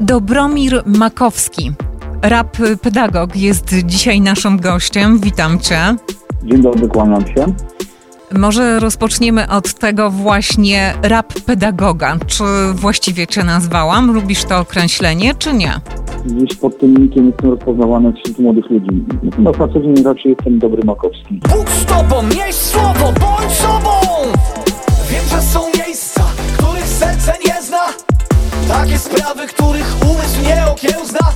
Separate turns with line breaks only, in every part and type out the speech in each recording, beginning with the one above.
Dobromir Makowski, rap pedagog, jest dzisiaj naszym gościem. Witam Cię.
Dzień dobry, kłaniam się.
Może rozpoczniemy od tego właśnie rap pedagoga. Czy właściwie Cię nazwałam? Lubisz to określenie, czy nie?
Gdzieś pod tym nikiem jestem rozpoznawany wśród młodych ludzi. Natomiast na co dzień raczej jestem dobry Makowski.
Bóg z tobą, nieś słowo, bądź sobą! Takie sprawy, których umysł nie okiełzna.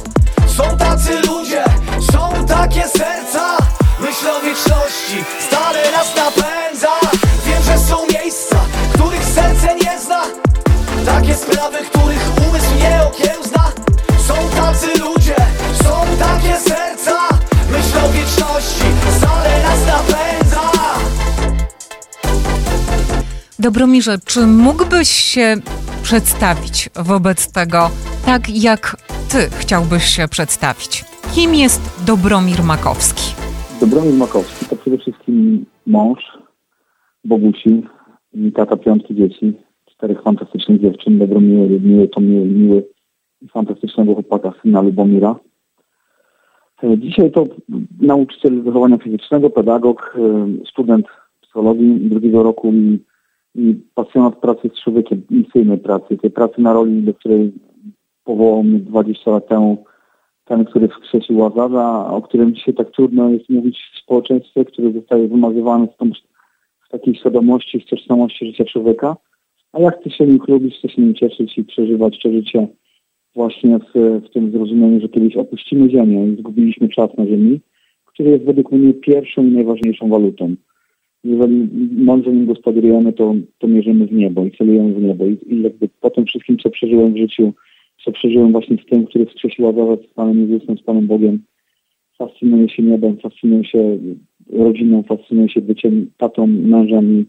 Są tacy ludzie, są takie serca. Myśl o wieczności, stale nas napędza. Wiem, że są miejsca, których serce nie zna. Takie sprawy, których umysł nie okiełzna. Są tacy ludzie, są takie serca. Myśl o wieczności, stale nas napędza.
Dobromirze, czy mógłbyś się przedstawić wobec tego, tak jak Ty chciałbyś się przedstawić? Kim jest Dobromir Makowski?
Dobromir Makowski to przede wszystkim mąż, Bogusi tata piątki dzieci, czterech fantastycznych dziewczyn, Dobromiły, miły, to miły, miły i fantastycznego chłopaka, syna Lubomira. E, Dzisiaj to nauczyciel wychowania fizycznego, pedagog, e, student psychologii drugiego roku i pasjonat pracy z człowiekiem, misyjnej pracy, tej pracy na roli, do której powołał mnie 20 lat temu ten, który wskrzesił Łazarza, o którym dzisiaj tak trudno jest mówić w społeczeństwie, który zostaje wymazywany tą, z takiej świadomości, z tożsamości życia człowieka. A ja chcę się nim chlubić, chcę się nim cieszyć i przeżywać to życie właśnie w, w tym zrozumieniu, że kiedyś opuścimy Ziemię i zgubiliśmy czas na Ziemi, który jest według mnie pierwszą i najważniejszą walutą. Jeżeli mądrze nim gospodarujemy, to, to mierzymy w niebo i celujemy w niebo. I, I jakby po tym wszystkim, co przeżyłem w życiu, co przeżyłem właśnie z tym, który wskrzesił Adawa z Panem Jezusem, z Panem Bogiem, fascynuję się niebem, fascynuję się rodziną, fascynuję się byciem tatą, mężem i,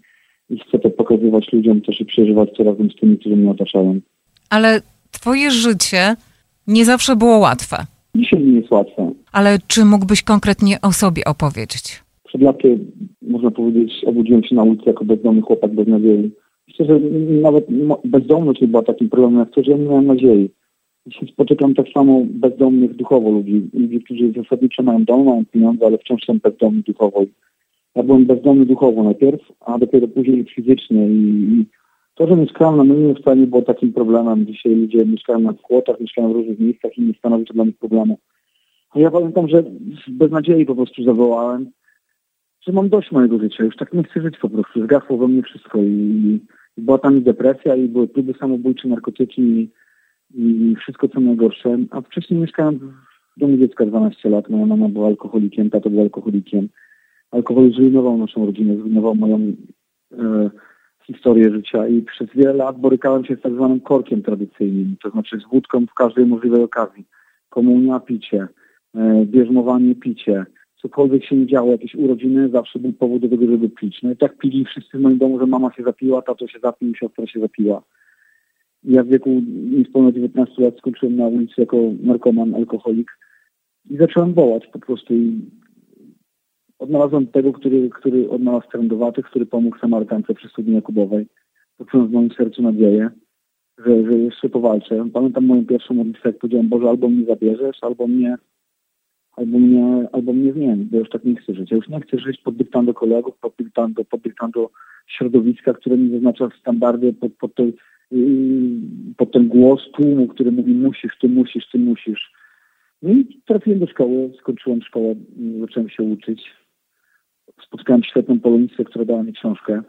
i chcę to pokazywać ludziom też i przeżywać to razem z tymi, którzy mnie otaczają.
Ale Twoje życie nie zawsze było łatwe.
Dzisiaj nie jest łatwe.
Ale czy mógłbyś konkretnie o sobie opowiedzieć?
Przed laty, można powiedzieć, obudziłem się na ulicy jako bezdomny chłopak bez nadziei. Myślę, że nawet bezdomność nie była takim problemem, jak to, że ja nie miałem nadziei. Spotykam tak samo bezdomnych duchowo ludzi, ludzi, którzy zasadniczo mają dom, mają pieniądze, ale wciąż są bezdomni duchowo. Ja byłem bezdomny duchowo najpierw, a dopiero później fizycznie i, to, że mieszkałem na Mylinie wcale nie było takim problemem. Dzisiaj ludzie mieszkają na płotach, mieszkają w różnych miejscach i nie stanowi to dla nich problemu. A ja pamiętam, że bez nadziei po prostu zawołałem, że mam dość mojego życia, już tak nie chcę żyć po prostu. Zgasło we mnie wszystko i, i była tam depresja, i były próby samobójcze, narkotyki i, i wszystko co najgorsze. A wcześniej mieszkałem w domu dziecka 12 lat. Moja mama była alkoholikiem, tato był alkoholikiem. Alkohol zrujnował naszą rodzinę, zrujnował moją e, historię życia i przez wiele lat borykałem się z tak zwanym korkiem tradycyjnym, to znaczy z wódką w każdej możliwej okazji. Komunia, picie, e, bierzmowanie, picie, cokolwiek się nie działo, jakieś urodziny, zawsze był powód do tego, żeby pić. No i tak pili wszyscy w moim domu, że mama się zapiła, tato się zapił, siostra się zapiła. Ja w wieku niespełna 19 lat skończyłem na ulicy jako narkoman, alkoholik i zacząłem wołać po prostu i odnalazłem tego, który, który odnalazł trędowatych, który pomógł Samarytance przy studni Jakubowej. Poczułem w moim sercu nadzieję, że, że jeszcze powalczę. Pamiętam moją pierwszą modlitwę, jak powiedziałem, Boże, albo mnie zabierzesz, albo mnie albo mnie, albo mnie zmieni, bo już tak nie chcę żyć. Ja już nie chcę żyć pod dyktando kolegów, pod dyktando, pod dyktando środowiska, które mi wyznacza standardy, pod, pod, to, yy, pod ten głos tłumu, który mówi musisz, ty musisz, ty musisz. No i trafiłem do szkoły, skończyłem szkołę, zacząłem się uczyć. Spotkałem świetną polonistę, która dała mi książkę.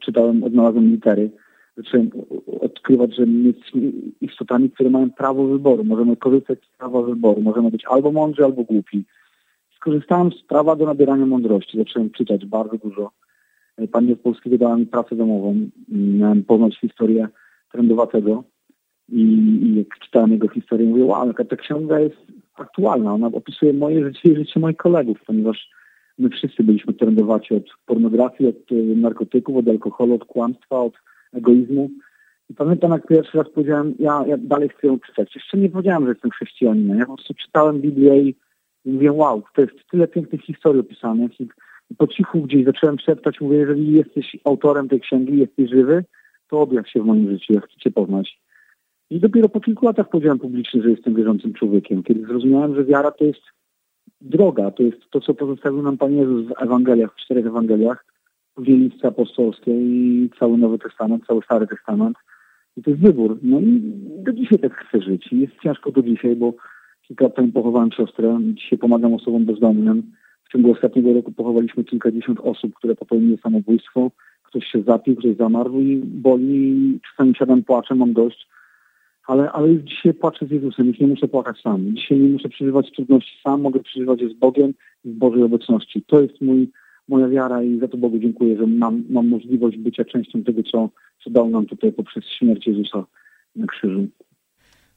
Czytałem, odnalazłem litery. Zacząłem odkrywać, że my jesteśmy istotami, które mają prawo wyboru. Możemy korzystać z prawa wyboru. Możemy być albo mądrzy, albo głupi. Skorzystałem z prawa do nabierania mądrości. Zacząłem czytać bardzo dużo. Pani z Polskiego dała mi pracę domową. Miałem poznać historię trendowatego. I, I jak czytałem jego historię, mówię, wow, ta książka jest aktualna. Ona opisuje moje życie i życie moich kolegów, ponieważ my wszyscy byliśmy trendowaci od pornografii, od y, narkotyków, od alkoholu, od kłamstwa, od egoizmu. I pamiętam, jak pierwszy raz powiedziałem, ja, ja dalej chcę ją czytać. Jeszcze nie powiedziałem, że jestem chrześcijaninem. Ja po prostu czytałem Biblię i, mówię, wow, to jest tyle pięknych historii opisanych. I po cichu gdzieś zacząłem szeptać, mówię, jeżeli jesteś autorem tej księgi, jesteś żywy, to objaw się w moim życiu, ja chcę cię poznać. I dopiero po kilku latach powiedziałem publicznie, że jestem wierzącym człowiekiem, kiedy zrozumiałem, że wiara to jest droga, to jest to, co pozostawił nam Pan Jezus w Ewangeliach, w czterech Ewangeliach, listy apostolskie i cały Nowy Testament, cały Stary Testament. I to jest wybór. No i do dzisiaj tak chcę żyć. I jest ciężko do dzisiaj, bo kilka lat temu pochowałem siostrę, dzisiaj pomagam osobom bezdomnym. W ciągu ostatniego roku pochowaliśmy kilkadziesiąt osób, które popełniły samobójstwo. Ktoś się zapił, ktoś zamarł i boli. Czasami siadam, płaczę, mam dość. Ale, ale już dzisiaj płaczę z Jezusem, już nie muszę płakać sam. Dzisiaj nie muszę przeżywać trudności sam, mogę przeżywać je z Bogiem i w Bożej obecności. To jest mój, moja wiara i za to Bogu dziękuję, że mam, mam możliwość bycia częścią tego, co, co dał nam tutaj poprzez śmierć Jezusa na krzyżu.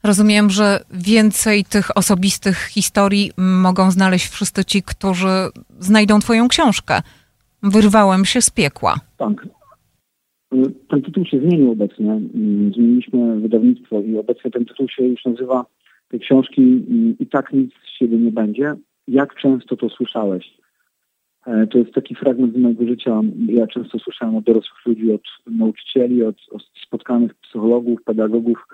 Rozumiem, że więcej tych osobistych historii mogą znaleźć wszyscy ci, którzy znajdą Twoją książkę. Wyrwałem się z piekła.
Tak. Ten tytuł się zmienił obecnie. Zmieniliśmy wydawnictwo i obecnie ten tytuł się już nazywa tej książki I tak nic z siebie nie będzie. Jak często to słyszałeś? E, to jest taki fragment z mojego życia. Ja często słyszałem od dorosłych ludzi, od nauczycieli, od, od spotkanych psychologów, pedagogów,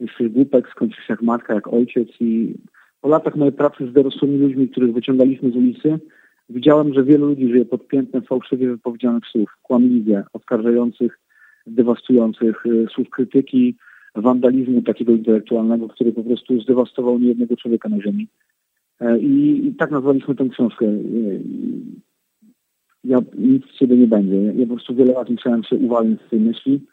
jeśli głupek skończył się jak matka, jak ojciec i po latach mojej pracy z dorosłymi ludźmi, których wyciągaliśmy z ulicy, widziałem, że wielu ludzi żyje pod piętnem fałszywie wypowiedzianych słów, kłamliwie, oskarżających, dewastujących y, słów krytyki, wandalizmu takiego intelektualnego, który po prostu zdewastował niejednego człowieka na ziemi. E, I, I, tak nazwaliśmy tę książkę. E, ja nic z siebie nie będzie. Ja po prostu wiele lat musiałem się uwalniać z tej myśli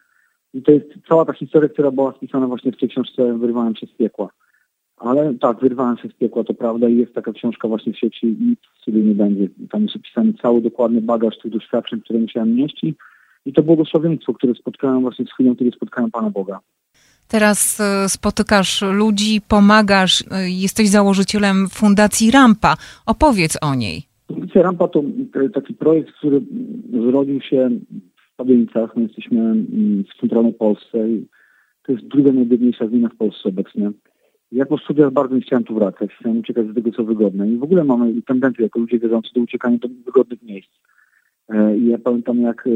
i to jest cała ta historia, która była spisana właśnie w tej książce Wyrwałem się z piekła. Ale tak, wyrwałem się z piekła, to prawda i jest taka książka właśnie w sieci nic sobie nie będzie. Tam jest opisany cały dokładny bagaż tych doświadczeń, które musiałem nieść i, i to błogosławieństwo, które spotkałem właśnie z chwilą, kiedy spotkałem Pana Boga.
Teraz e, spotykasz ludzi, pomagasz, e, jesteś założycielem Fundacji Rampa. Opowiedz o niej.
Fundacja Rampa to taki projekt, który zrodził się w Pawienicach. My jesteśmy mm, w centralnej Polsce i to jest druga najbiedniejsza gmina w Polsce obecnie. Ja po studiach bardzo nie chciałem tu wracać, chciałem uciekać z tego, co wygodne. I w ogóle mamy tendencję jako ludzie wierzący do uciekania do wygodnych miejsc. E, I ja pamiętam, jak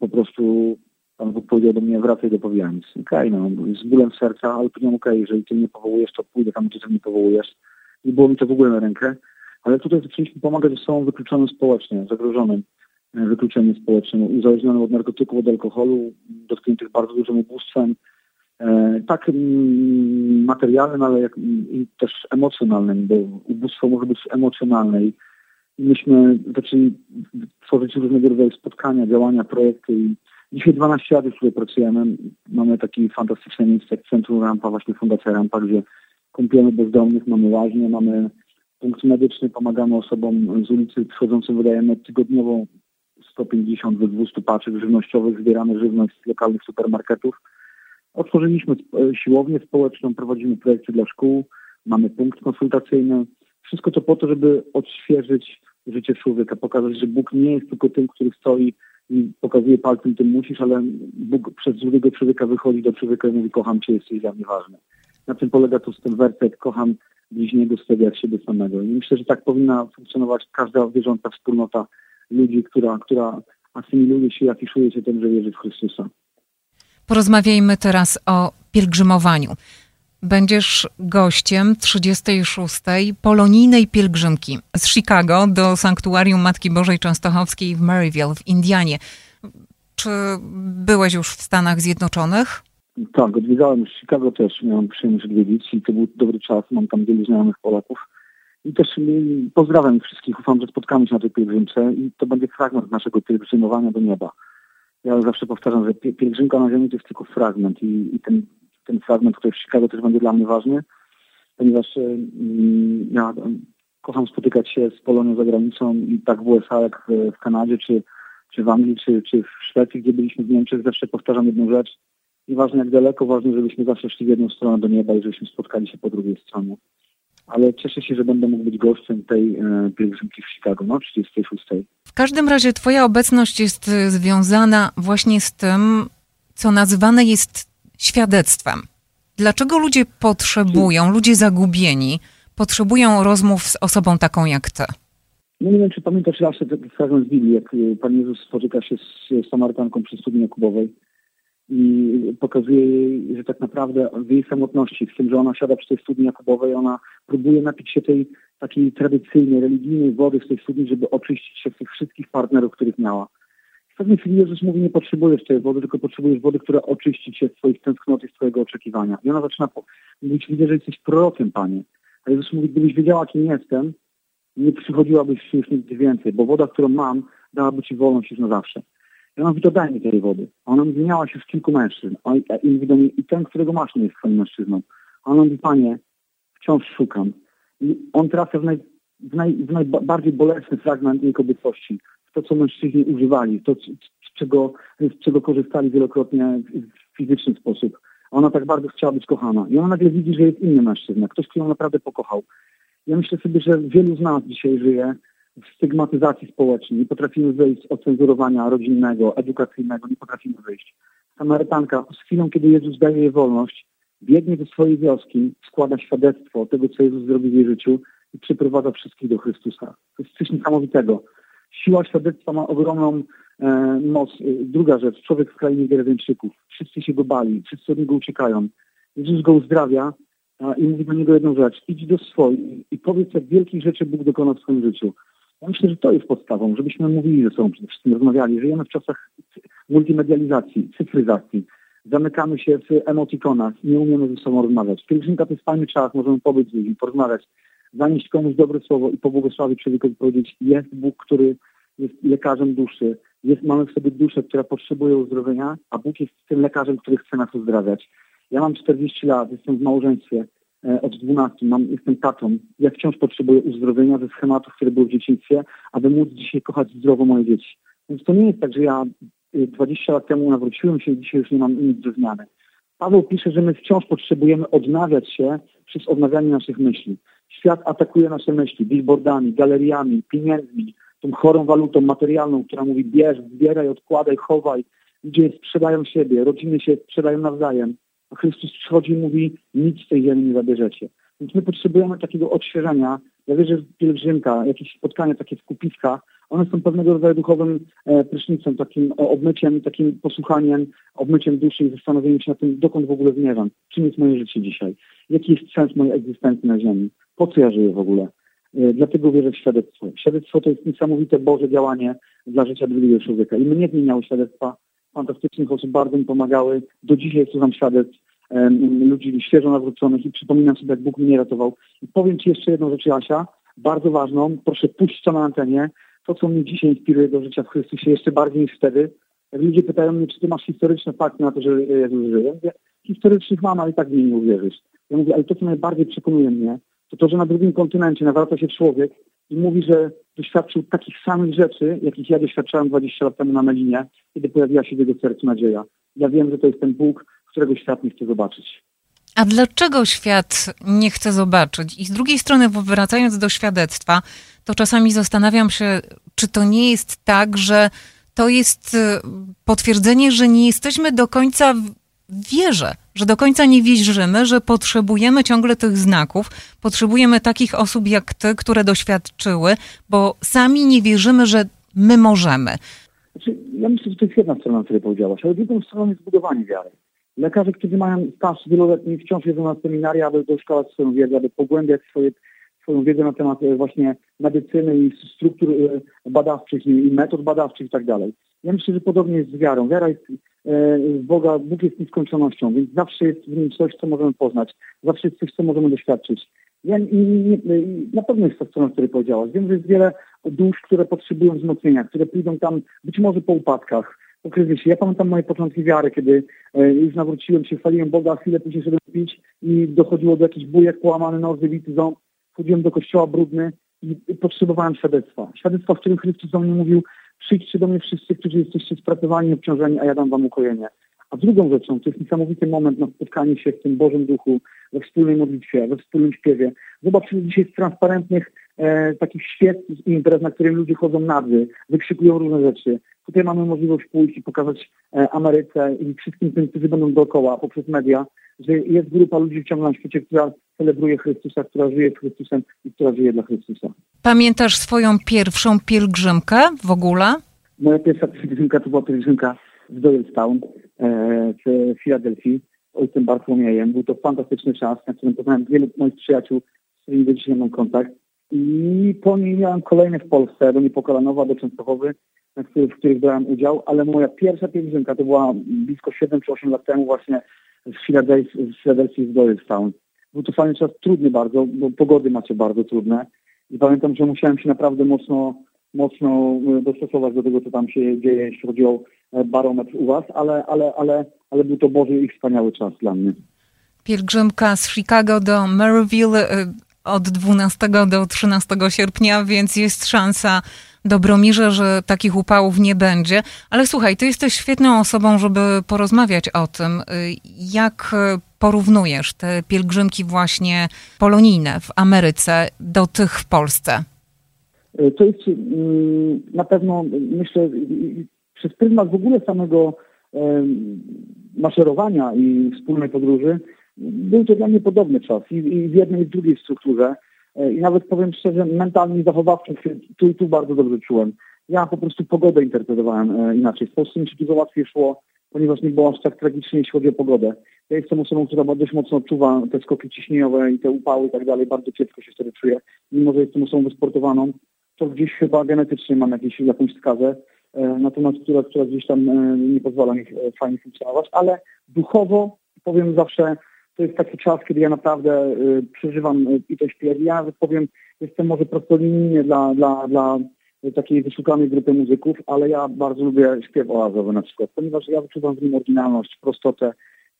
po prostu Pan powiedział do mnie, wracaj do Powianic. Okej, okay, no, z bólem serca, ale powiedziałem, okej, okay, jeżeli ty mnie powołujesz, to pójdę tam, gdzie ty mnie powołujesz. Nie było mi to w ogóle na rękę. Ale tutaj zaczęliśmy pomagać osobom wykluczonym społecznie, zagrożonym e, wykluczeniem społecznym, uzależnionym od narkotyków, od alkoholu, dotkniętych bardzo dużym ubóstwem, e, tak mm, materialnym, ale jak, i też emocjonalnym, bo ubóstwo może być emocjonalne i myśmy zaczęli tworzyć różnego rodzaju spotkania, działania, projekty dzisiaj 12 lat już tutaj pracujemy. Mamy taki fantastyczne miejsce jak Centrum Rampa, właśnie Fundacja Rampa, gdzie kąpiemy bezdomnych, mamy łaźnie, mamy punkt medyczny, pomagamy osobom z ulicy przychodzącym, wydajemy tygodniowo 150 do 200 paczek żywnościowych, zbieramy żywność z lokalnych supermarketów. Otworzyliśmy siłownię społeczną, prowadzimy projekty dla szkół, mamy punkt konsultacyjny. Wszystko to po to, żeby odświeżyć życie człowieka, pokazać, że Bóg nie jest tylko tym, który stoi i pokazuje palcem, tym musisz, ale Bóg przez drugiego człowieka wychodzi do człowieka i mówi, kocham cię, jesteś dla mnie ważny. Na tym polega to ten werset, kocham bliźniego sobie jak siebie samego. I myślę, że tak powinna funkcjonować każda wierząca wspólnota ludzi, która, która asymiluje się i afiszuje się tym, że wierzy w Chrystusa.
Porozmawiajmy teraz o pielgrzymowaniu. Będziesz gościem 36. polonijnej pielgrzymki z Chicago do sanktuarium Matki Bożej Częstochowskiej w Maryville w Indianie. Czy byłeś już w Stanach Zjednoczonych?
Tak, odwiedzałem Chicago też, miałem przyjemność odwiedzić i to był dobry czas, mam tam wielu znajomych Polaków. I też pozdrawiam wszystkich, ufam, że spotkamy się na tej pielgrzymce i to będzie fragment naszego pielgrzymowania do nieba. Ja zawsze powtarzam, że pielgrzymka na ziemi to jest tylko fragment i, i ten, ten fragment, który w Chicago też będzie dla mnie ważny, ponieważ y, ja kocham spotykać się z Polonią za granicą i tak w USA jak w, Kanadzie, czy, czy w Anglii, czy, czy w Szwecji, gdzie byliśmy w Niemczech, zawsze powtarzam jedną rzecz – Nieważne jak daleko, ważne, żebyśmy zawsze szli w jedną stronę do nieba i żebyśmy spotkali się po drugiej stronie. Ale cieszę się, że będę mógł być gościem tej e, pielgrzymki w Chicago, no 36.
W każdym razie twoja obecność jest e, związana właśnie z tym, co nazywane jest świadectwem. Dlaczego ludzie potrzebują, ludzie zagubieni, potrzebują rozmów z osobą taką jak ty?
No nie wiem, czy pamiętasz raz ten fragment z Biblii, jak e, Pan Jezus spotyka się z Samarytanką przy studni Jakubowej i pokazuje jej, że tak naprawdę w jej samotności, w tym, że ona siada przy tej studni Jakubowej, ona próbuje napić się tej takiej tradycyjnej, religijnej wody w tej studni, żeby oczyścić się z tych wszystkich partnerów, których miała. W pewnej chwili Jezus mówi, nie potrzebujesz tej wody, tylko potrzebujesz wody, która oczyści cię z twoich tęsknot i z twojego oczekiwania. I ona zaczyna mówić, widzę, że jesteś prorokiem, Panie. A Jezus mówi, gdybyś wiedziała, kim jestem, nie przychodziłabyś już nigdy więcej, bo woda, którą mam, dałaby ci wolność już na zawsze. Ja ona mówi, to daj mi tej wody. A ona zmieniała się z kilku mężczyzn. I mówi do mnie, i ten, którego masz, nie jest twoim mężczyzną. A ona mówi, panie, wciąż szukam. I on trafia w, naj, w, naj, w najbardziej bolesny fragment jej kobiecości. To, co mężczyźni używali, to, z czego, z czego korzystali wielokrotnie w fizyczny sposób. Ona tak bardzo chciała być kochana. I ona nagle widzi, że jest inny mężczyzna, ktoś, kto ją naprawdę pokochał. Ja myślę sobie, że wielu z nas dzisiaj żyje w stygmatyzacji społecznej. Nie potrafimy wyjść z ocenzurowania rodzinnego, edukacyjnego, nie potrafimy wyjść. Samarytanka z chwilą, kiedy Jezus daje jej wolność, biegnie do swojej wioski, składa świadectwo tego, co Jezus zrobił w jej życiu i przyprowadza wszystkich do Chrystusa. To jest coś niesamowitego. Siła świadectwa ma ogromną e, moc. Druga rzecz, człowiek w krainie Gereweńczyków. Wszyscy się go bali, wszyscy od niego uciekają. Jezus go uzdrawia a, i mówi do niego jedną rzecz. Idź do swoich i powiedz, jak wielkich rzeczy Bóg dokonał w swoim życiu. Ja myślę, że to jest podstawą, żebyśmy mówili ze sobą przede wszystkim, rozmawiali. Żyjemy w czasach multimedializacji, cyfryzacji. Zamykamy się w emotikonach, nie umiemy ze sobą rozmawiać. Pielgrzymka to jest fajny czas, możemy pobyć z ludźmi, porozmawiać, zanieść komuś dobre słowo i pobłogosławić człowiekowi powiedzieć, jest Bóg, który jest lekarzem duszy, jest, mamy w sobie duszę, która potrzebuje uzdrowienia, a Bóg jest tym lekarzem, który chce nas uzdrawiać. Ja mam 40 lat, jestem w małżeństwie, E, od 12, mam, jestem tatą. Ja wciąż potrzebuję uzdrowienia ze schematów, które były w dzieciństwie, aby móc dzisiaj kochać zdrowo moje dzieci. Więc to nie jest tak, że ja 20 y, lat temu nawróciłem się i dzisiaj już nie mam nic do zmiany. Paweł pisze, że my wciąż potrzebujemy odnawiać się przez odnawianie naszych myśli. Świat atakuje nasze myśli billboardami, galeriami, pieniędzmi, tą chorą walutą materialną, która mówi bierz, zbieraj, odkładaj, chowaj. Ludzie sprzedają siebie, rodziny się sprzedają nawzajem. A Chrystus przychodzi i mówi, nic z tej ziemi nie zabierzecie. Więc my potrzebujemy takiego odświeżenia. Ja wierzę, że pielgrzymka, jakieś spotkania, takie skupiska, one są pewnego rodzaju duchowym e, prysznicem, takim obmyciem, takim posłuchaniem, obmyciem duszy i zastanowieniem się na tym, dokąd w ogóle zmierzam. Czym jest moje życie dzisiaj? Jaki jest sens mojej egzystencji na ziemi? Po co ja żyję w ogóle? E, dlatego wierzę w świadectwo. Świadectwo to jest niesamowite Boże działanie dla życia drugiego człowieka. I mnie zmieniało świadectwa fantastycznych osób, bardzo mi pomagały. Do dzisiaj słucham świadectw ludzi świeżo nawróconych i przypominam sobie, jak Bóg mnie ratował. I powiem Ci jeszcze jedną rzecz, Asia, bardzo ważną. Proszę puść to na antenie. To, co mnie dzisiaj inspiruje do życia w Chrystusie jeszcze bardziej niż wtedy. Jak ludzie pytają mnie, czy ty masz historyczne fakty na to, że Jezus żyje. Ja mówię, historycznych mam, ale i tak w nie uwierzysz. Ja mówię, ale to, co najbardziej przekonuje mnie, to to, że na drugim kontynencie nawraca się człowiek i mówi, że doświadczył takich samych rzeczy, jakich ja doświadczałem 20 lat temu na Melinie, kiedy pojawiła się w jego sercu nadzieja. Ja wiem, że to jest ten Bóg, którego świat nie chce zobaczyć.
A dlaczego świat nie chce zobaczyć? I z drugiej strony, wracając do świadectwa, to czasami zastanawiam się, czy to nie jest tak, że to jest y, potwierdzenie, że nie jesteśmy do końca wierzę, że do końca nie wierzymy, że potrzebujemy ciągle tych znaków, potrzebujemy takich osób jak ty, które doświadczyły, bo sami nie wierzymy, że my możemy.
Znaczy, ja myślę, że to jest jedna strona, o której powiedziałaś, ale drugą stroną jest budowanie wiary. Lekarze, którzy mają staż wieloletni, wciąż jedzą na seminaria, aby doszkalać swoją wiedzę, aby pogłębiać swoje, swoją wiedzę na temat e, właśnie medycyny i struktur e, badawczych i metod badawczych i tak dalej. Ja myślę, że podobnie jest z wiarą. Wiara jest E, Boga, Bóg jest nieskończonością, więc zawsze jest w nim coś, co możemy poznać, zawsze jest coś, co możemy doświadczyć. Ja, na pewno jest to strona, o której powiedziałaś. Wiem, że jest wiele dusz, które potrzebują wzmocnienia, które pójdą tam być może po upadkach, po kryzysie. Ja pamiętam moje początki wiary, kiedy e, już nawróciłem się, chwaliłem Boga, chwilę później szedłem pić i dochodziło do jakichś bujek, połamany nos, wybity ząb. Chodziłem do kościoła brudny i potrzebowałem świadectwa. Świadectwa, w którym Chrystus do mnie mówił, przyjdźcie do mnie wszyscy, którzy jesteście spracowani obciążeni, a ja dam wam ukojenie. A drugą rzeczą, to jest niesamowity moment na spotkanie się w tym Bożym Duchu, we wspólnej modlitwie, we wspólnym śpiewie. Zobaczcie, dzisiaj z transparentnych e, takich świetnych imprez, na których ludzie chodzą nadzy, wykrzykują różne rzeczy. Tutaj mamy możliwość pójść i pokazać e, Ameryce i wszystkim tym, którzy będą dookoła poprzez media, że jest grupa ludzi w ciągłym świecie, która celebruje Chrystusa, która żyje z Chrystusem i która żyje dla Chrystusa.
Pamiętasz swoją pierwszą pielgrzymkę w ogóle?
Moja pierwsza pielgrzymka to była pielgrzymka w Doylestown. w Filadelfii, ojcem Bartłomiejem. Był to fantastyczny czas, na którym poznałem wielu moich przyjaciół, z którymi do dzisiaj mam kontakt. I po niej miałem kolejne w Polsce, do Niepokalanowa, do Częstochowy, w których brałem udział, ale moja pierwsza pielgrzymka to była blisko 7 czy 8 lat temu właśnie w Filadelfii z Doylestown. Był to fajny czas, trudny bardzo, bo pogody macie bardzo trudne. I pamiętam, że musiałem się naprawdę mocno, mocno e, dostosować do tego, co tam się dzieje, jeśli chodzi o e, barometr u was, ale, ale, ale, ale był to Boży i wspaniały czas dla mnie.
Pielgrzymka z Chicago do Maryville e, od 12 do 13 sierpnia, więc jest szansa Dobromirze, że takich upałów nie będzie. Ale słuchaj, ty jesteś świetną osobą, żeby porozmawiać o tym, jak porównujesz te pielgrzymki właśnie polonijne w Ameryce do tych w Polsce.
To jest mm, na pewno, myślę, przez pryzmat w ogóle samego maszerowania i wspólnej podróży, był to dla mnie podobny czas i w jednej i w drugiej strukturze. E, I nawet powiem szczerze, mentalnie i zachowawczo się tu i tu bardzo dobrze czułem. Ja po prostu pogodę interpretowałem e, inaczej. W Polsce mi się dużo łatwiej szło, ponieważ nie było aż tak tragicznie, jeśli chodzi o pogodę. Ja jestem osobą, która dość mocno odczuwa te skoki ciśnieniowe i te upały i tak dalej. Bardzo kiepsko się wtedy czuję. Mimo, że jestem osobą wysportowaną, to gdzieś chyba genetycznie mam jakieś, jakąś skazę, e, natomiast która, która gdzieś tam nie pozwala mi fajnie funkcjonować, ale duchowo powiem zawsze to jest taki czas, kiedy ja naprawdę y, przeżywam y, i to śpiew. Ja powiem, jestem może prostolinijnie dla, dla, dla takiej wyszukanej grupy muzyków, ale ja bardzo lubię śpiew oazowy na przykład, ponieważ ja wyczuwam w nim oryginalność, prostotę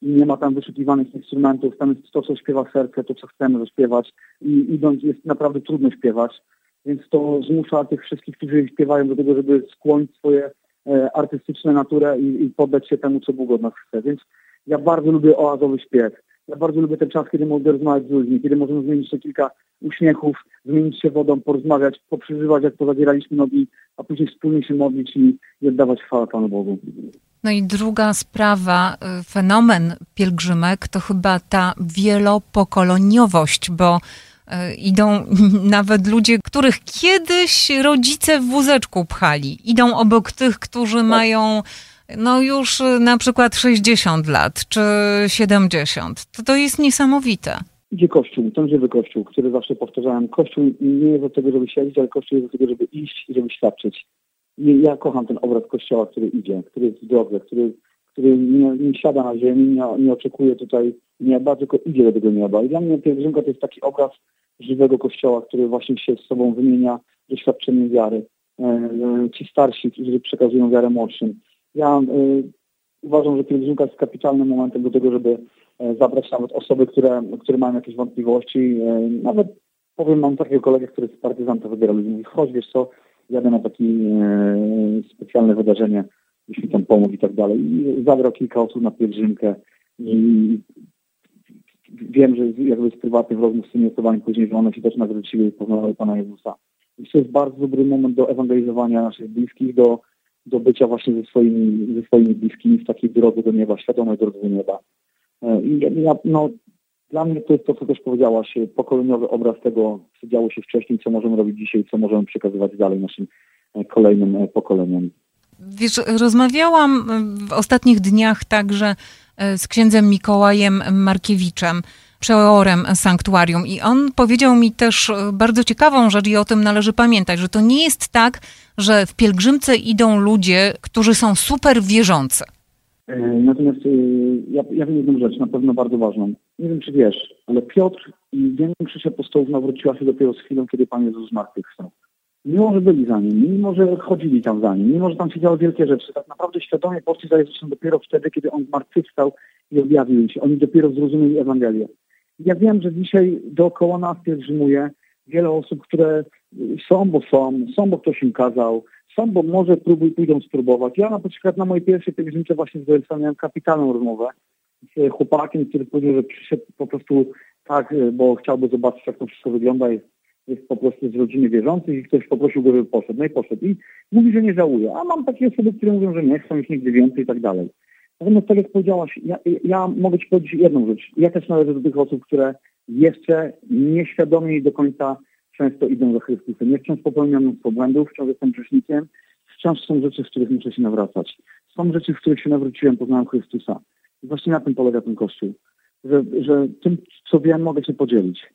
nie ma tam wyszukiwanych instrumentów, tam jest to, co śpiewa serce, to, co chcemy zaśpiewać i idąc jest naprawdę trudno śpiewać, więc to zmusza tych wszystkich, którzy śpiewają do tego, żeby skłonić swoje e, artystyczne naturę i, i poddać się temu, co Bóg od nas chce, więc ja bardzo lubię oazowy śpiew. Ja bardzo lubię ten czas, kiedy mogę rozmawiać z ludźmi, kiedy możemy zmienić się kilka uśmiechów, zmienić się wodą, porozmawiać, poprzeżywać, jak pozabieraliśmy nogi, a później wspólnie się modlić i, i oddawać chwałę Panu Bogu.
No i druga sprawa, y, fenomen pielgrzymek to chyba ta wielopokoleniowość, bo y, idą nawet ludzie, których kiedyś rodzice w wózeczku pchali. Idą obok tych, którzy tak. mają no już y, na przykład 60 lat czy 70. To, to jest niesamowite.
Idzie Kościół, ten żywy Kościół, który zawsze powtarzałem. Kościół nie jest do tego, żeby siedzieć, ale Kościół jest do tego, żeby iść i żeby świadczyć. I ja kocham ten obraz Kościoła, który idzie, który jest w drodze, który, który nie, nie siada na ziemi, nie, nie oczekuje tutaj nieba, tylko idzie do tego nieba. I dla mnie pielgrzymka to jest taki obraz żywego Kościoła, który właśnie się z sobą wymienia doświadczeniem wiary. E, e, ci starsi, którzy przekazują wiarę młodszym. Ja y, uważam, że pielgrzymka jest kapitalnym momentem do tego, żeby y, zabrać nawet osoby, które, które mają jakieś wątpliwości. Y, nawet powiem, mam takiego kolegę, który z partyzanta wybiera ludzi. Mówi, chodź, wiesz co, jadę na takie specjalne wydarzenie, byś mi tam pomógł i tak dalej. I zabrał kilka osób na pielgrzymkę i wiem, że jakby z prywatnych rozmów z tymi osobami później, że one się też nawróciły i poznały Pana Jezusa. I to jest bardzo dobry moment do ewangelizowania naszych bliskich, do do bycia właśnie ze swoimi, ze swoimi bliskimi w takiej drodze do nieba, świadomej drodze do nieba. E, I ja, no, dla mnie to jest to, co też powiedziałaś, pokoleniowy obraz tego, co działo się wcześniej, co możemy robić dzisiaj, co możemy przekazywać dalej naszym e, kolejnym e, pokoleniom.
Wiesz, rozmawiałam w ostatnich dniach także z księdzem Mikołajem Markiewiczem, przeorem sanktuarium. I on powiedział mi też bardzo ciekawą rzecz i o tym należy pamiętać, że to nie jest tak, że w pielgrzymce idą ludzie, którzy są super wierzący.
E, natomiast e, ja, ja wiem jedną rzecz, na pewno bardzo ważną. Nie wiem, czy wiesz, ale Piotr i większość apostołów nawróciła się dopiero z chwilą, kiedy Pan Jezus zmartwychwstał. Mimo, że byli za nim, mimo, że chodzili tam za nim, mimo, że tam się działy wielkie rzeczy, tak naprawdę świadomie poszli za Jezusem dopiero wtedy, kiedy On zmartwychwstał i objawił się. Oni dopiero zrozumieli Ewangelię. Ja wiem, że dzisiaj dookoła nas pielgrzymuje wiele osób, które są, bo są, są, bo ktoś im kazał, są, bo może próbuj, pójdą spróbować. Ja na przykład na mojej pierwszej pielgrzymce właśnie z miałem kapitalną rozmowę z chłopakiem, który powiedział, że przyszedł po prostu tak, bo chciałby zobaczyć, jak to wszystko wygląda. Jest, jest po prostu z rodziny wierzących i ktoś poprosił go, żeby poszedł. No i poszedł. I mówi, że nie żałuje. A mam takie osoby, które mówią, że nie chcą już nigdy więcej i tak dalej. Natomiast tak jak powiedziałaś, ja, ja mogę Ci powiedzieć jedną rzecz. Ja też należę do tych osób, które jeszcze nieświadomie i do końca często idą za Chrystusem. Ja wciąż popełniam mnóstwo błędów, wciąż jestem grzesznikiem, wciąż są rzeczy, w których muszę się nawracać. Są rzeczy, w których się nawróciłem, poznałem Chrystusa. I właśnie na tym polega ten Kościół. Że, że tym, co wiem, mogę się podzielić.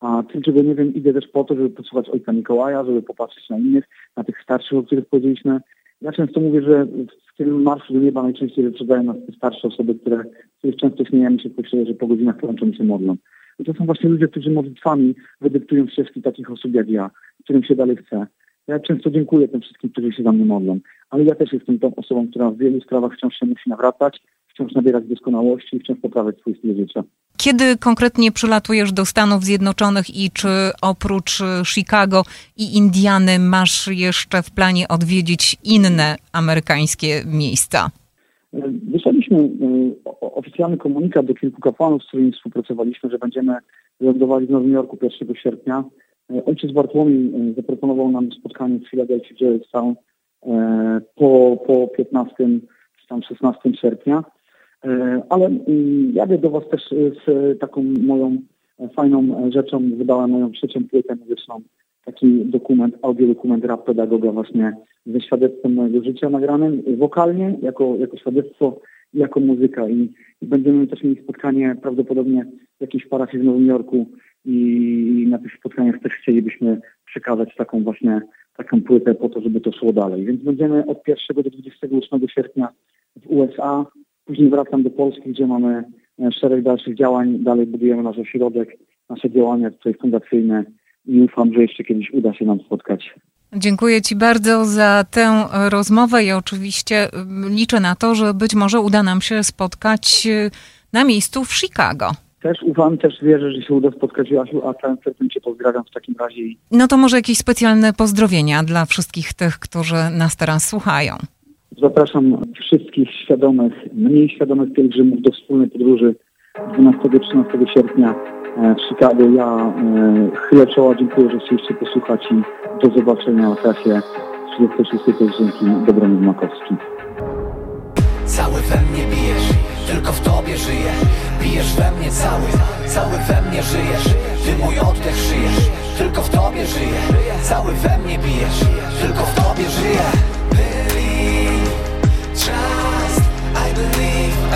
A tym, czego nie wiem, idę też po to, żeby posłuchać Ojca Mikołaja, żeby popatrzeć na innych, na tych starszych, o których powiedzieliśmy. Ja często mówię, że w tym marszu do nieba najczęściej wyprzedzają nas starsze osoby, które, których często śmiejemy się w że po godzinach kończą się modlą. I to są właśnie ludzie, którzy modlitwami wydyktują ścieżki takich osób jak ja, którym się dalej chce. Ja często dziękuję tym wszystkim, którzy się za mnie modlą, ale ja też jestem tą osobą, która w wielu sprawach wciąż się musi nawracać, wciąż nabierać doskonałości i wciąż poprawiać swój styl życia.
Kiedy konkretnie przylatujesz do Stanów Zjednoczonych i czy oprócz y, Chicago i Indiany masz jeszcze w planie odwiedzić inne amerykańskie miejsca?
Wysłaliśmy y, oficjalny komunikat do kilku kapłanów, z którymi współpracowaliśmy, że będziemy lądowali w Nowym Jorku 1 sierpnia. Y, ojciec Bartłomiej zaproponował nam spotkanie w Philadelphia Jamestown po, po 15 czy tam 16 sierpnia. E, ale mm, jadę do Was też e, z taką moją fajną rzeczą. Wydałem moją trzecią płytę muzyczną, taki dokument, audiodokument rap pedagoga właśnie ze świadectwem mojego życia nagranym wokalnie, jako, jako świadectwo i jako muzyka. I, I, będziemy też mieli spotkanie prawdopodobnie w jakiejś parafii w Nowym Jorku i na tych spotkaniach też chcielibyśmy przekazać taką właśnie taką płytę po to, żeby to szło dalej. Więc będziemy od 1 do 28 sierpnia w USA, Później wracam do Polski, gdzie mamy e, szereg dalszych działań. Dalej budujemy nasz ośrodek, nasze działania tutaj fundacyjne i ufam, że jeszcze kiedyś uda się nam spotkać.
Dziękuję Ci bardzo za tę rozmowę i oczywiście liczę na to, że być może uda nam się spotkać e, na miejscu w Chicago.
Też ufam, też wierzę, że się uda spotkać Jasiu, a całym sercem Cię pozdrawiam w takim razie.
No to może jakieś specjalne pozdrowienia dla wszystkich tych, którzy nas teraz słuchają.
Zapraszam wszystkich świadomych, mniej świadomych pielgrzymów do wspólnej podróży 12-13 sierpnia e, w Chicago. Ja e, chylę czoła, dziękuję, że chcieliście posłuchać i do zobaczenia na trasie 36 pielgrzymki Dobromir Makowski.
Cały we mnie bijesz, tylko w tobie żyję. Bijesz we mnie cały, cały we mnie żyjesz. Ty mój oddech żyjesz, tylko w tobie żyję. Cały we mnie bijesz, tylko w tobie żyję